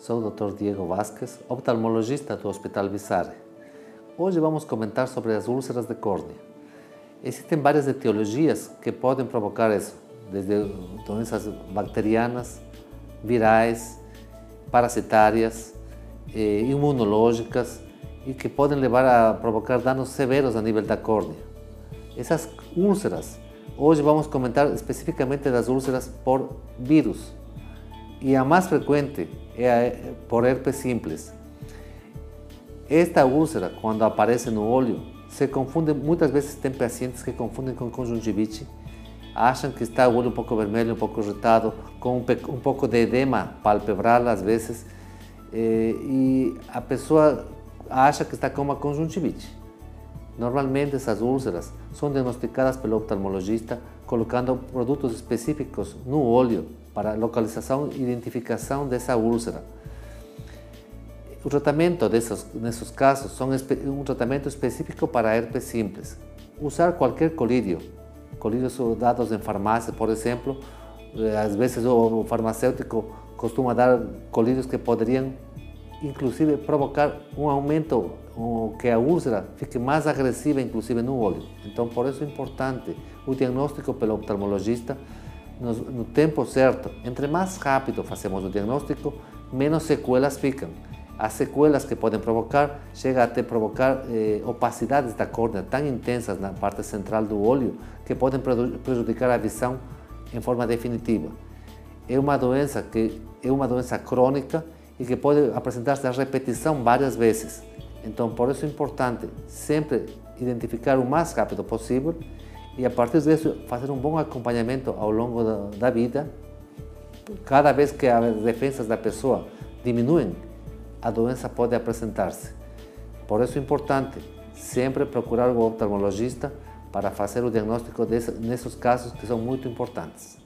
Sou o Dr. Diego Vasquez, oftalmologista do Hospital Visare. Hoje vamos comentar sobre as úlceras de córnea. Existem várias etiologias que podem provocar isso, desde doenças bacterianas, virais, parasitárias, eh, imunológicas e que podem levar a provocar danos severos a nível da córnea. Essas úlceras, hoje vamos comentar especificamente das úlceras por vírus, e a mais frequente é por herpes simples. Esta úlcera, quando aparece no olho, se confunde, muitas vezes tem pacientes que confundem com conjuntivite, acham que está o olho um pouco vermelho, um pouco irritado, com um, pouco de edema palpebral às vezes, e a pessoa acha que está com uma conjuntivite. Normalmente essas úlceras são diagnosticadas pelo oftalmologista colocando produtos específicos no olho para localização e identificação dessa úlcera. O tratamento desses, nesses casos são um tratamento específico para herpes simples. Usar qualquer colírio, colírios dados em farmácia, por exemplo, eh, às vezes o farmacêutico costuma dar colírios que poderiam inclusive provocar um aumento, que a úlcera fique mais agressiva, inclusive no olho. Então, por isso é importante o diagnóstico pelo oftalmologista no, no tempo certo. Entre mais rápido fazemos o diagnóstico, menos sequelas ficam. As sequelas que podem provocar, chega até provocar eh, opacidades da córnea tão intensas na parte central do olho que podem prejudicar a visão em forma definitiva. É uma doença que é uma doença crônica e que pode apresentar-se a repetição várias vezes. Então, por isso é importante sempre identificar o mais rápido possível e a partir disso fazer um bom acompanhamento ao longo da, da vida. Cada vez que as defesas da pessoa diminuem, a doença pode apresentar-se. Por isso é importante sempre procurar o oftalmologista para fazer o diagnóstico desses, nesses casos que são muito importantes.